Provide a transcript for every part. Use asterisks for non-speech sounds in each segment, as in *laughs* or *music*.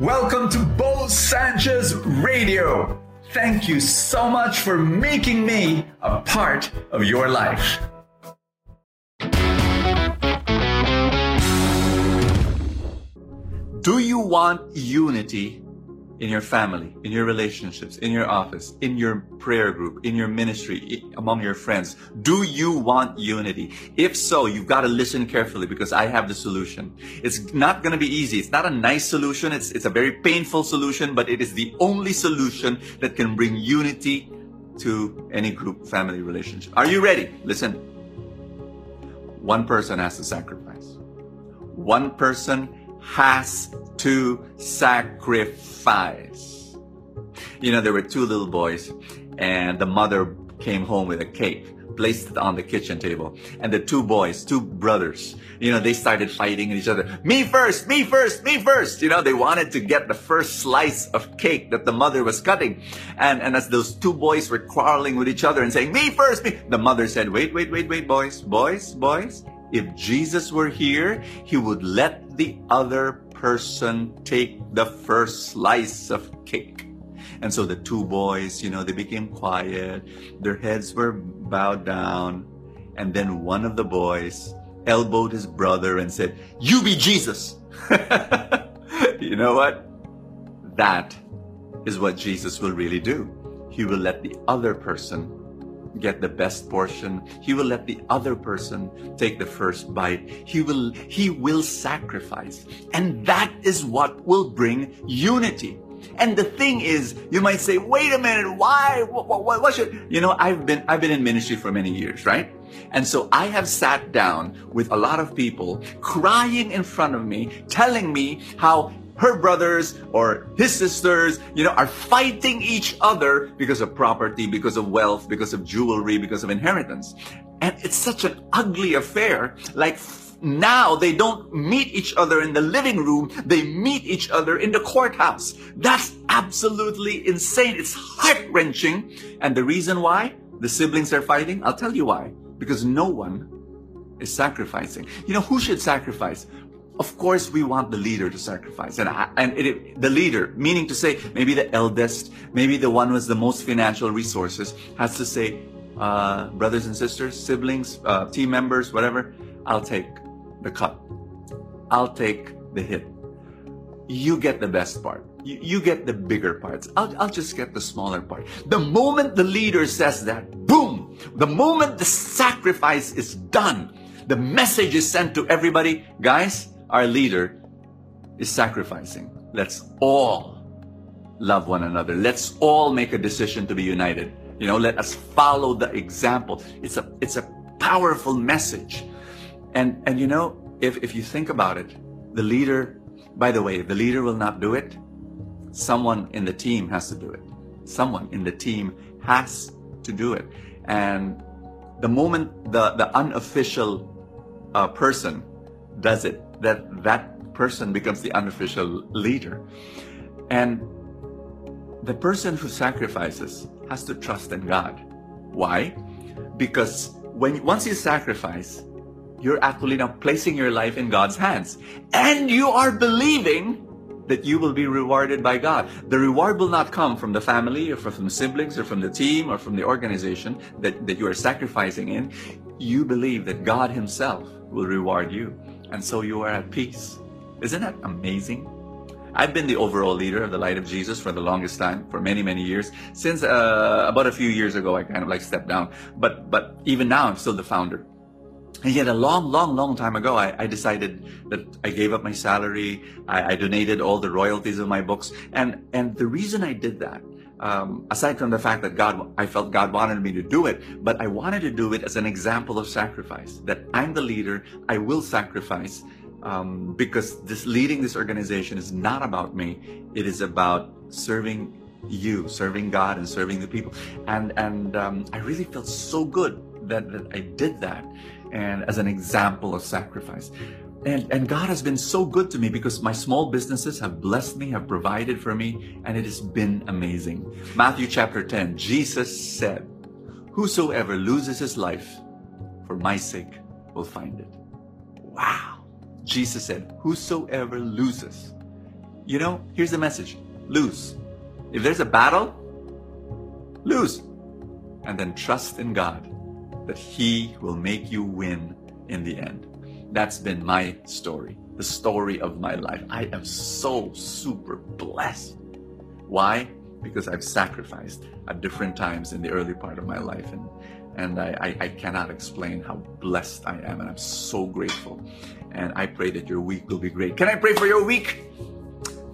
Welcome to Bo Sanchez Radio. Thank you so much for making me a part of your life. Do you want unity in your family, in your relationships, in your office, in your prayer group, in your ministry, among your friends? Do you want unity? If so, you've got to listen carefully because I have the solution. It's not going to be easy. It's not a nice solution. It's, it's a very painful solution, but it is the only solution that can bring unity to any group family relationship. Are you ready? Listen. One person has to sacrifice. One person has to sacrifice. You know, there were two little boys, and the mother came home with a cake, placed it on the kitchen table, and the two boys, two brothers, you know, they started fighting each other. Me first, me first, me first. You know, they wanted to get the first slice of cake that the mother was cutting. And, and as those two boys were quarreling with each other and saying, me first, me, the mother said, wait, wait, wait, wait, boys, boys, boys. If Jesus were here, he would let the other person take the first slice of cake. And so the two boys, you know, they became quiet. Their heads were bowed down. And then one of the boys elbowed his brother and said, You be Jesus. *laughs* you know what? That is what Jesus will really do. He will let the other person get the best portion. He will let the other person take the first bite. He will, he will sacrifice. And that is what will bring unity. And the thing is, you might say, wait a minute, why? What, what, what, should, you know, I've been, I've been in ministry for many years, right? And so I have sat down with a lot of people crying in front of me, telling me how her brothers or his sisters, you know, are fighting each other because of property, because of wealth, because of jewelry, because of inheritance. And it's such an ugly affair. Like now they don't meet each other in the living room, they meet each other in the courthouse. That's absolutely insane. It's heart wrenching. And the reason why the siblings are fighting, I'll tell you why. Because no one is sacrificing. You know, who should sacrifice? Of course, we want the leader to sacrifice. And, and it, the leader, meaning to say, maybe the eldest, maybe the one with the most financial resources, has to say, uh, brothers and sisters, siblings, uh, team members, whatever, I'll take the cut. I'll take the hit. You get the best part. You, you get the bigger parts. I'll, I'll just get the smaller part. The moment the leader says that, boom! The moment the sacrifice is done, the message is sent to everybody. Guys, our leader is sacrificing. Let's all love one another. Let's all make a decision to be united. You know, let us follow the example. It's a it's a powerful message. And and you know, if if you think about it, the leader, by the way, the leader will not do it. Someone in the team has to do it. Someone in the team has to do it. And the moment the the unofficial uh, person does it, that that person becomes the unofficial leader. And the person who sacrifices has to trust in God. Why? Because when once you sacrifice, you're actually now placing your life in God's hands. And you are believing that you will be rewarded by God. The reward will not come from the family or from the siblings or from the team or from the organization that, that you are sacrificing in. You believe that God Himself will reward you and so you are at peace. Isn't that amazing? I've been the overall leader of the Light of Jesus for the longest time, for many, many years. Since uh, about a few years ago, I kind of like stepped down. But but even now, I'm still the founder. And yet, a long, long, long time ago, I, I decided that I gave up my salary. I, I donated all the royalties of my books, and and the reason I did that um, aside from the fact that God, I felt God wanted me to do it, but I wanted to do it as an example of sacrifice. That I'm the leader, I will sacrifice, um, because this leading this organization is not about me. It is about serving you, serving God, and serving the people. And and um, I really felt so good that, that I did that, and as an example of sacrifice. And, and God has been so good to me because my small businesses have blessed me, have provided for me, and it has been amazing. Matthew chapter 10, Jesus said, Whosoever loses his life for my sake will find it. Wow. Jesus said, Whosoever loses you know, here's the message lose. If there's a battle, lose. And then trust in God that He will make you win in the end. That's been my story, the story of my life. I am so super blessed. Why? Because I've sacrificed at different times in the early part of my life. And, and I, I, I cannot explain how blessed I am. And I'm so grateful. And I pray that your week will be great. Can I pray for your week?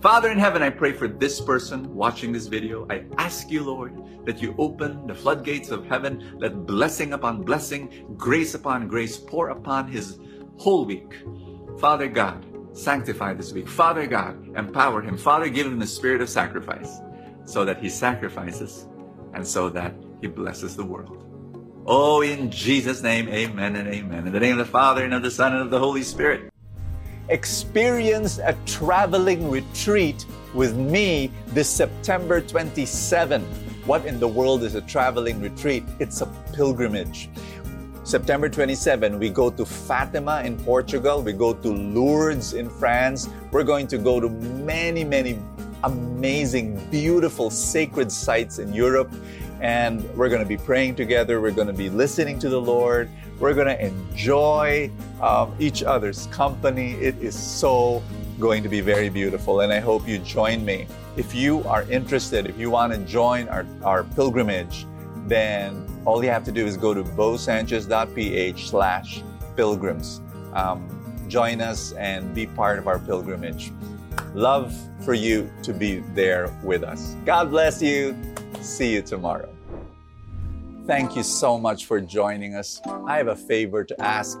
Father in heaven, I pray for this person watching this video. I ask you, Lord, that you open the floodgates of heaven, let blessing upon blessing, grace upon grace pour upon his whole week. Father God, sanctify this week. Father God, empower him. Father, give him the spirit of sacrifice so that he sacrifices and so that he blesses the world. Oh, in Jesus' name, amen and amen. In the name of the Father and of the Son and of the Holy Spirit experience a traveling retreat with me this September 27. What in the world is a traveling retreat? It's a pilgrimage. September 27, we go to Fatima in Portugal, we go to Lourdes in France. We're going to go to many, many amazing, beautiful, sacred sites in Europe. And we're going to be praying together. We're going to be listening to the Lord. We're going to enjoy um, each other's company. It is so going to be very beautiful, and I hope you join me. If you are interested, if you want to join our, our pilgrimage, then all you have to do is go to bosanchez.ph slash pilgrims. Um, join us and be part of our pilgrimage. Love for you to be there with us. God bless you. See you tomorrow. Thank you so much for joining us. I have a favor to ask.